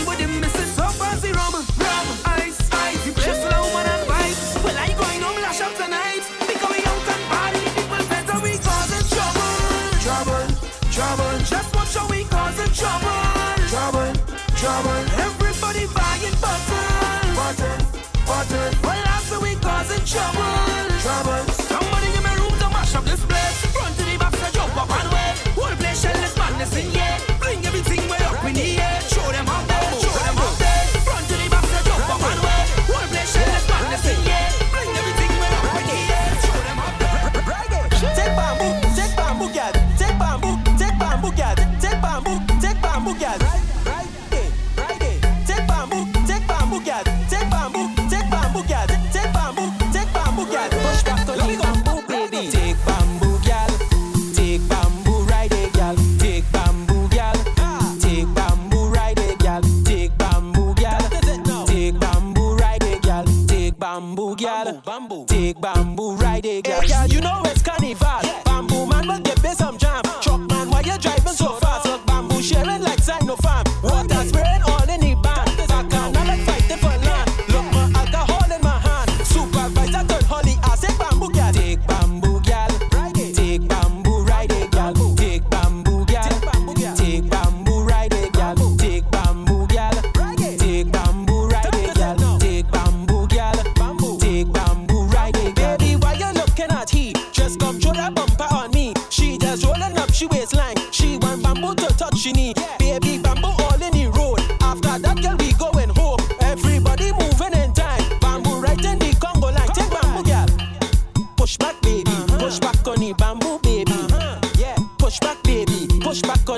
wine with them missing. So fancy rum, rum, ice, ice. You play slow man and vibe. Well, I going home lash up tonight. Because we out and party, people better we causing trouble, trouble, trouble. Just watch how we causing trouble, trouble, trouble. Everybody buying bottle, bottle, bottle. Well, after we causing trouble.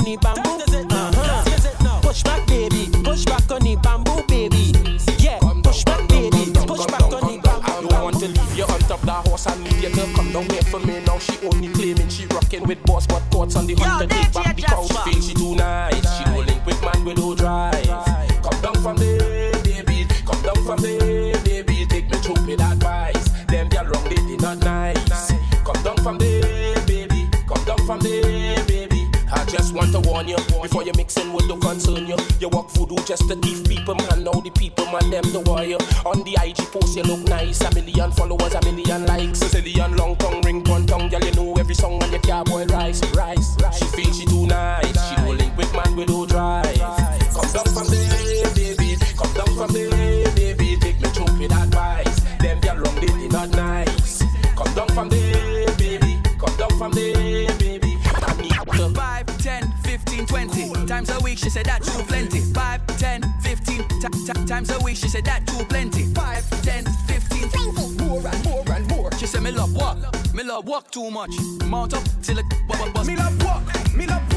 on the bamboo. Uh-huh. Push back, baby. Push back on the bamboo, baby. Yeah, push back, baby. Push back on the bamboo. I don't want to leave you on top that horse. I need you to come down here for me now. She only claiming she rocking with boss, but courts on the hunter. Take back the couch, face she tonight. just a thief people, man. Now the people, man, them the wire. On the IG post, you look nice. A million followers, a million likes. Sicilian long tongue, ring one tongue. Girl, you know every song when your cowboy rides. boil. She feel she too nice. She don't link with man, we do drive. Come down from there, baby. Come down from there, baby. Take me through with advice. Them girl wrong, they not nice. Come down from there, baby. Come down from there, baby. 5, 10, 15, 20 times a week, she said that's plenty times a week, she said that too plenty. Five, ten, fifteen, twenty. More and more and more. She said me love walk, me love walk too much. Mount up till it bust. Me love walk, me love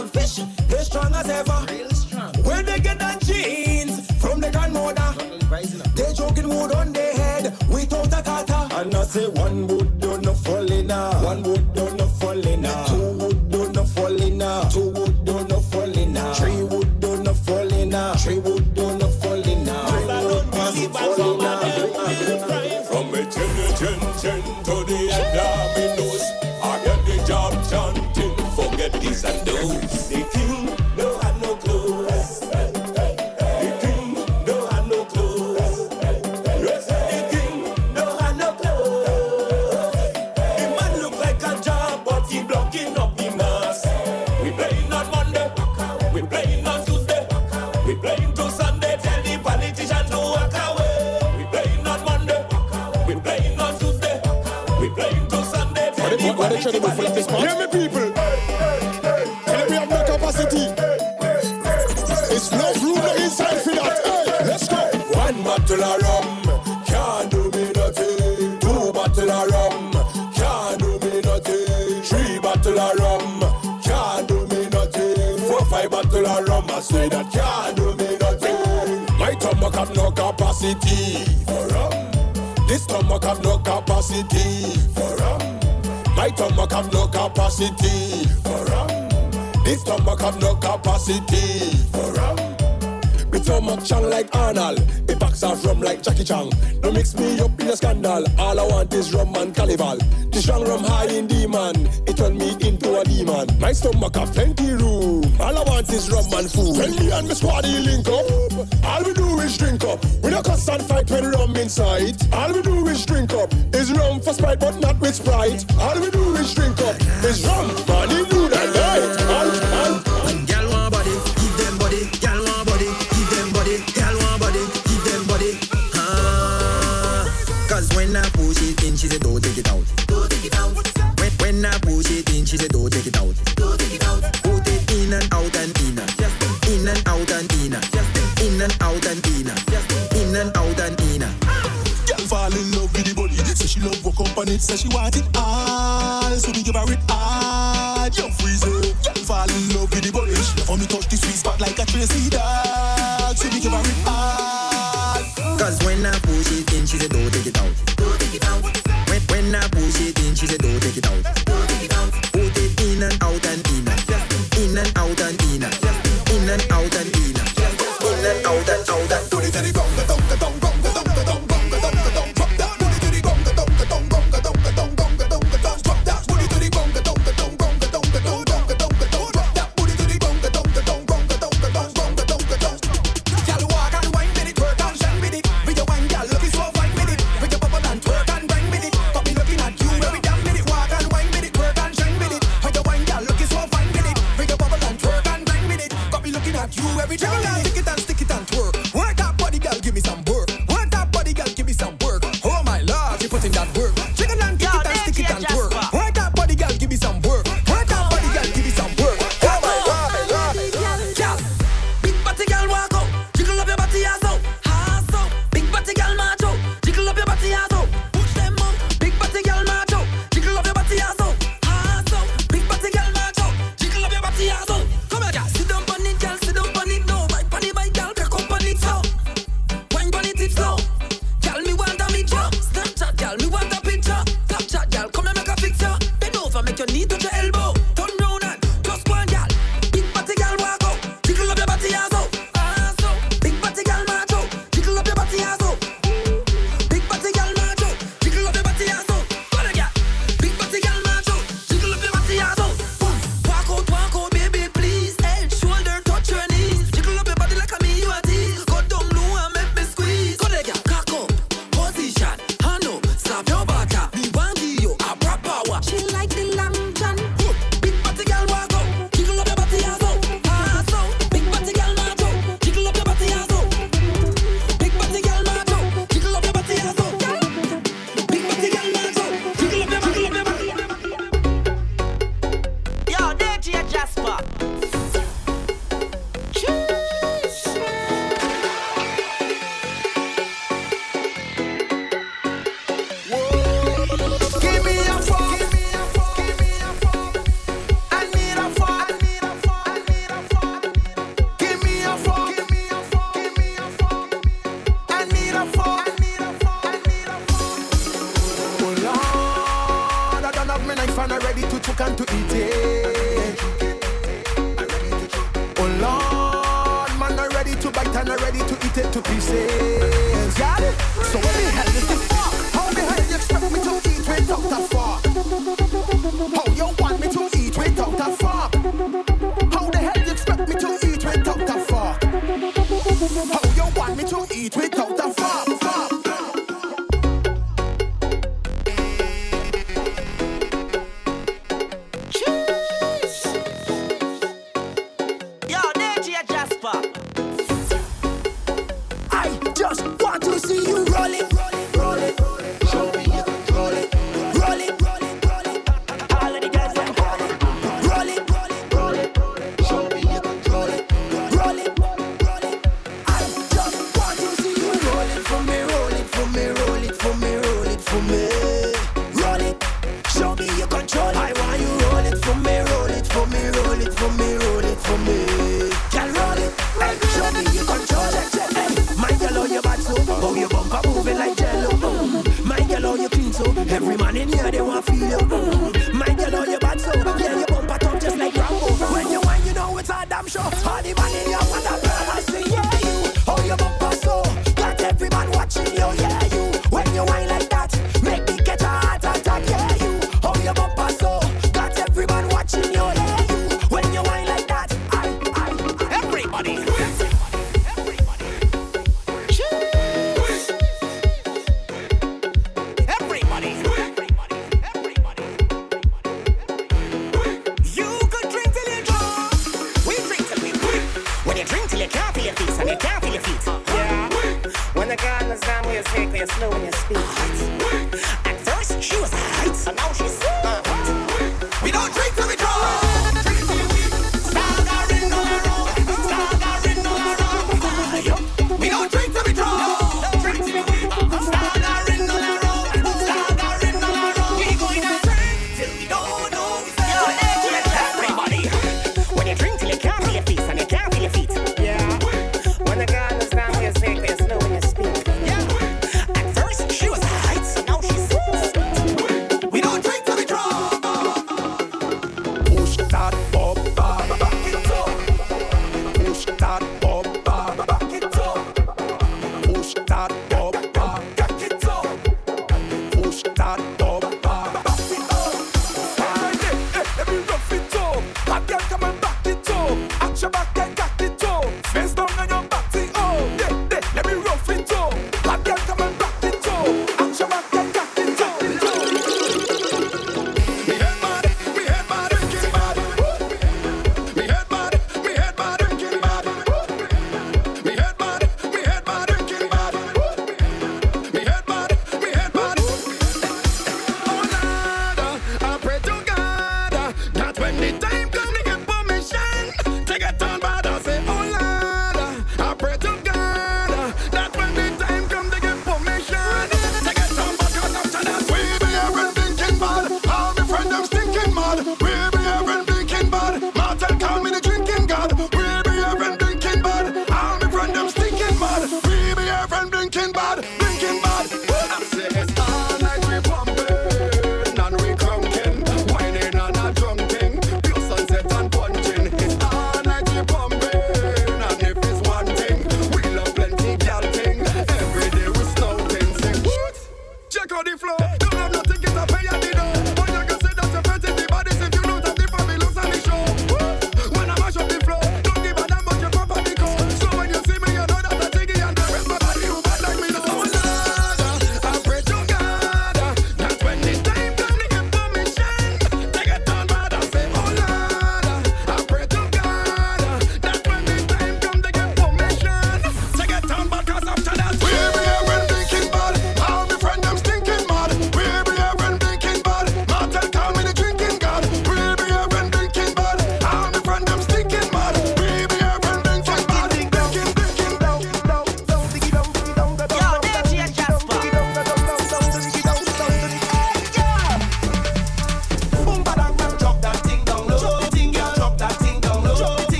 small fish, they strong as ever. Real strong. Where they get that jeans from the grandmother. They joking wood on their head without a cutter. And I say one wood don't no fall in One wood don't I do. capacity for rum. This stomach have no capacity for rum. My stomach have no capacity for rum. This stomach have no capacity for rum. It's so much chang like Arnold. It packs off rum like Jackie Chan. Don't mix me up in a scandal. All I want is rum and carnival. This strong rum high in demand. It turn me into a demon. My stomach have plenty room. All I want is rum and food. When me and my squad link up, all we do is drink up. We don't cuss and fight when rum inside. All we do is drink up. Is rum for Sprite, but not with Sprite. All we do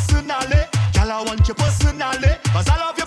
personally. Girl, I want you personally. Cause I love you.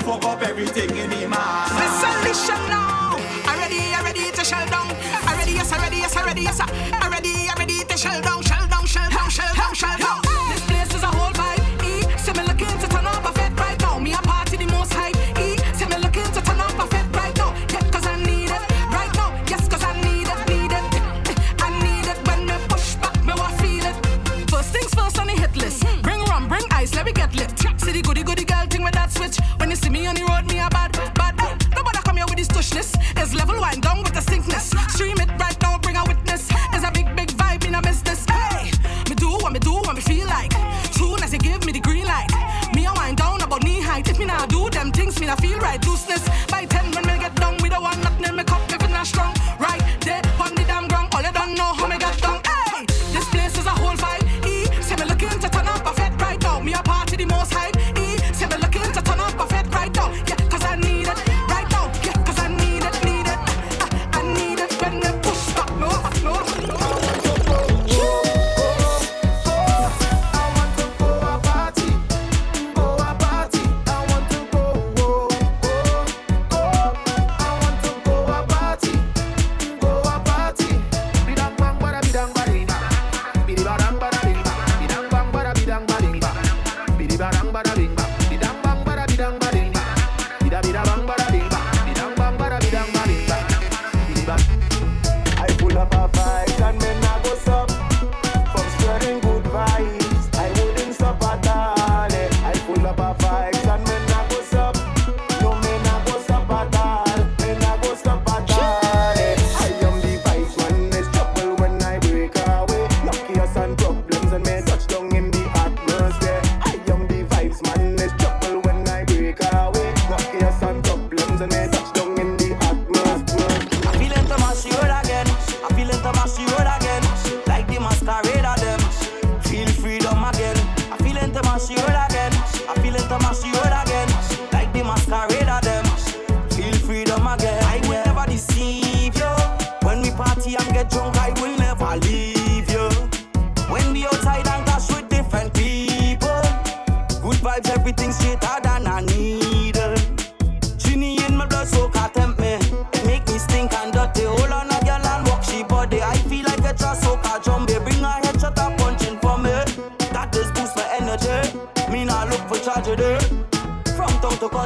Fuck up everything right. Looseness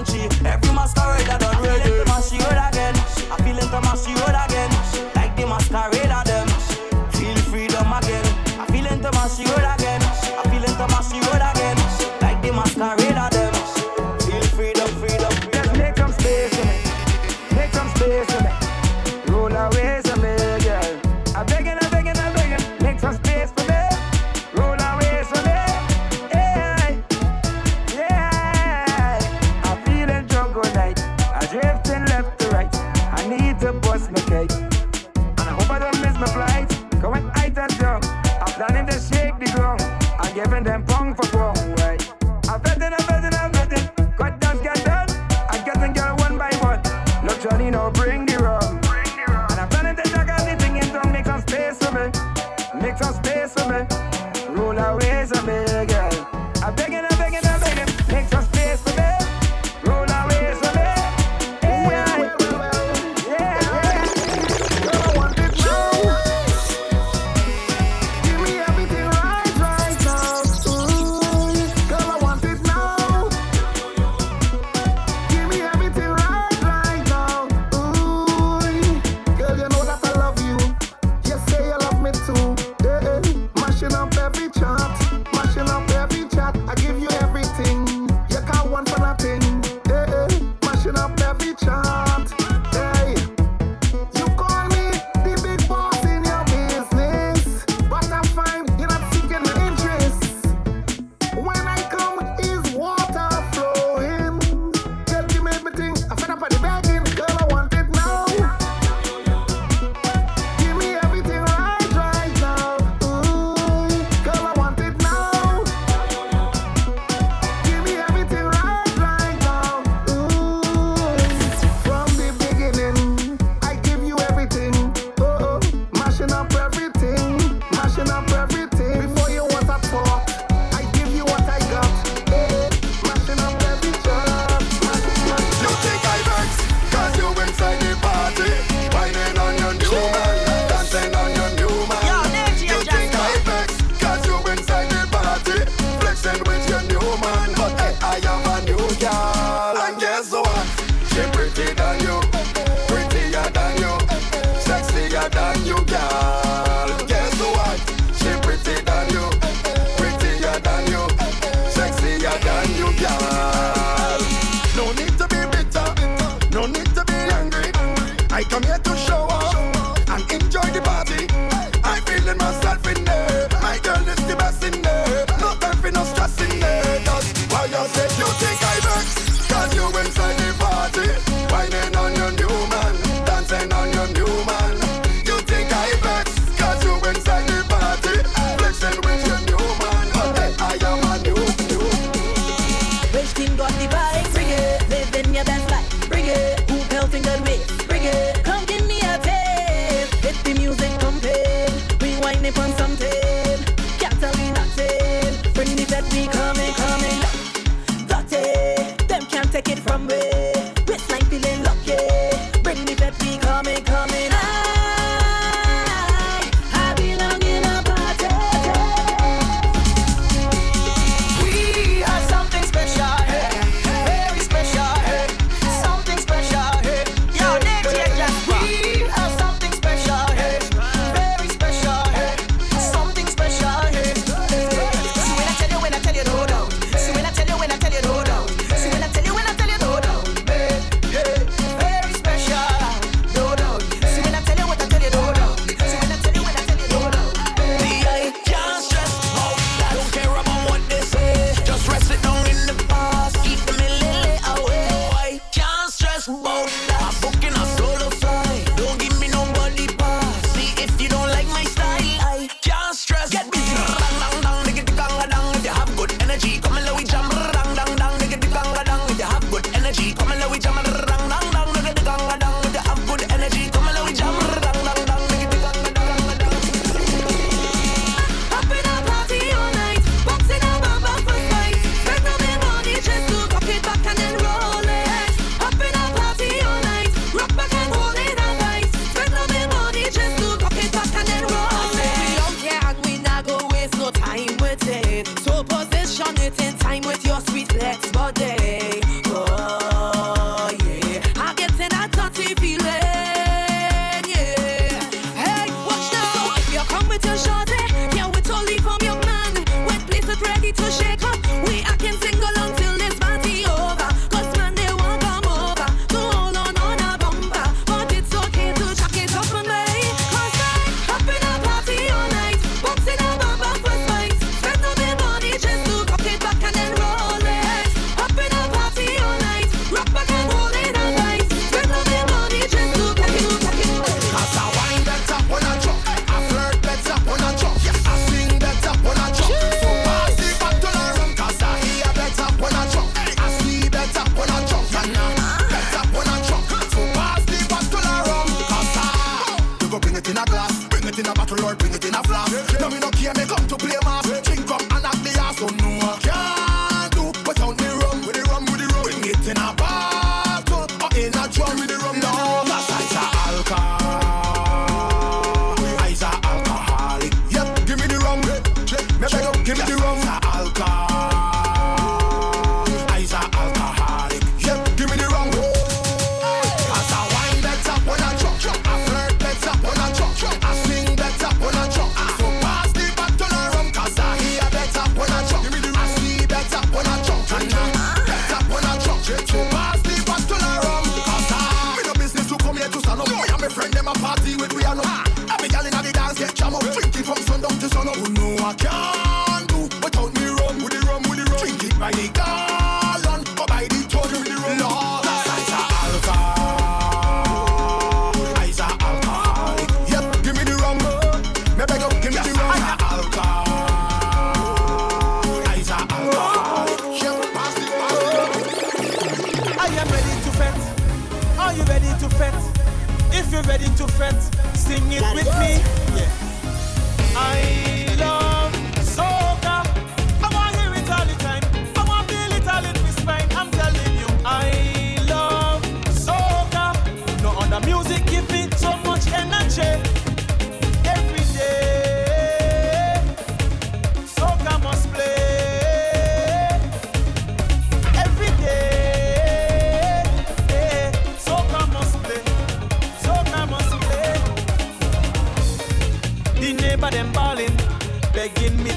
country,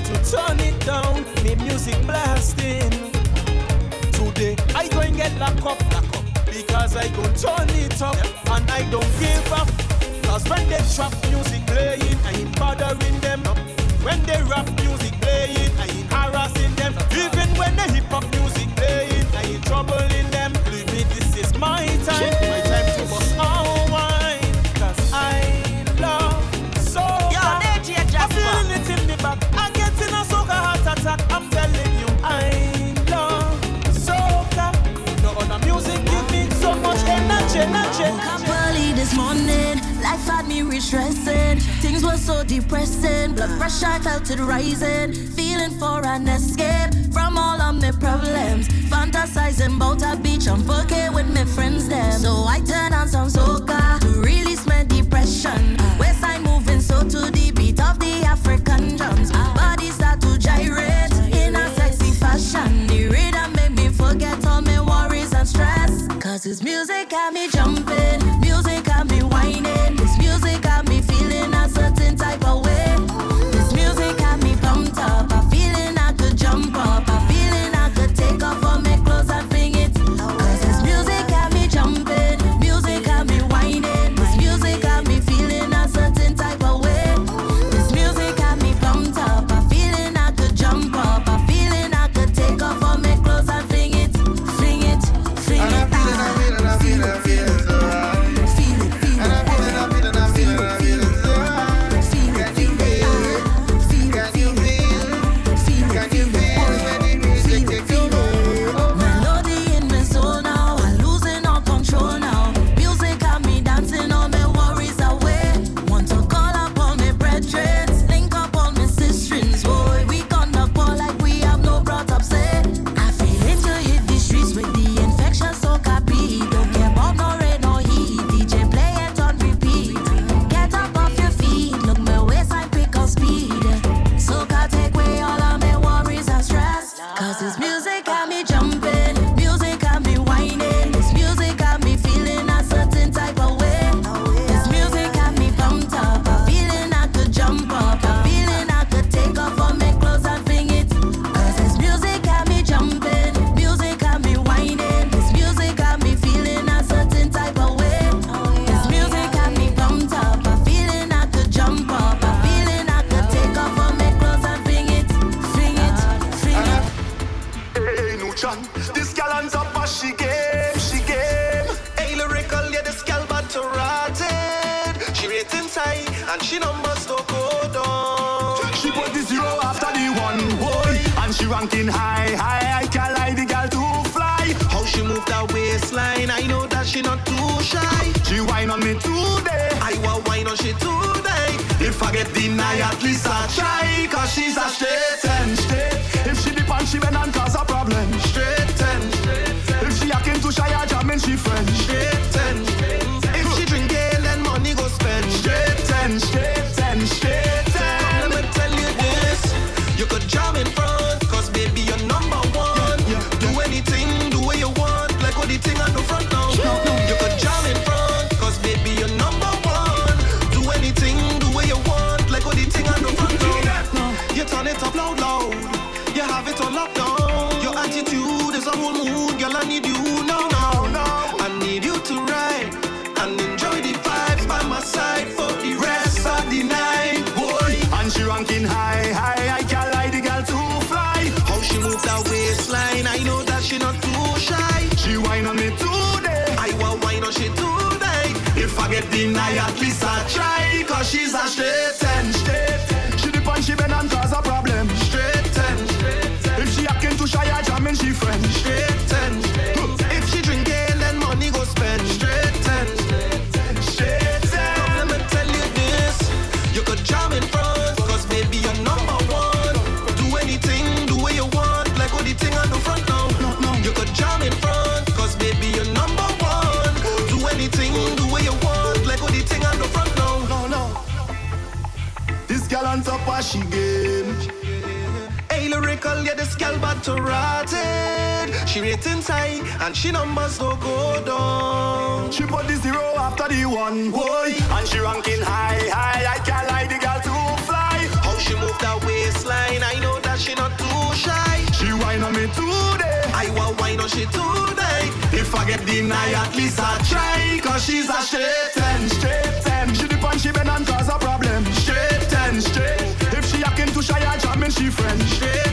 to turn it down. Me music blasting. Today I go and get locked up, locked up because I go turn it up and I don't give up. Cause when they trap music playing, I ain't bothering them up. When they rap music playing, I ain't harassing them. Even when the hip hop music playing, I ain't troubling them. Believe me, this is my time. Yeah. noche, noche. Early this morning, life had me restressing. Things were so depressing, blood pressure felt it rising. Feeling for an escape from all of my problems. Fantasizing about a beach on 4K with my friends there. So I turn on some soca to release my depression. Westside moving so to the beat of the African drums. Body start to gyrate in a sexy fashion. The rhythm made me forget Cause this music got me jumping. verstehst to rotted. She ratings high and she numbers don't go down. She put the zero after the one, boy, and she ranking high, high. I can't lie, the girl too fly. How she move that waistline, I know that she not too shy. She whine on me today, I want whine on she today. If I get denied, at least I try, cause she's a straight ten, straight ten. She dip and she bend and cause a problem, straight ten, straight. If she acting too shy, I jam in she friend, straight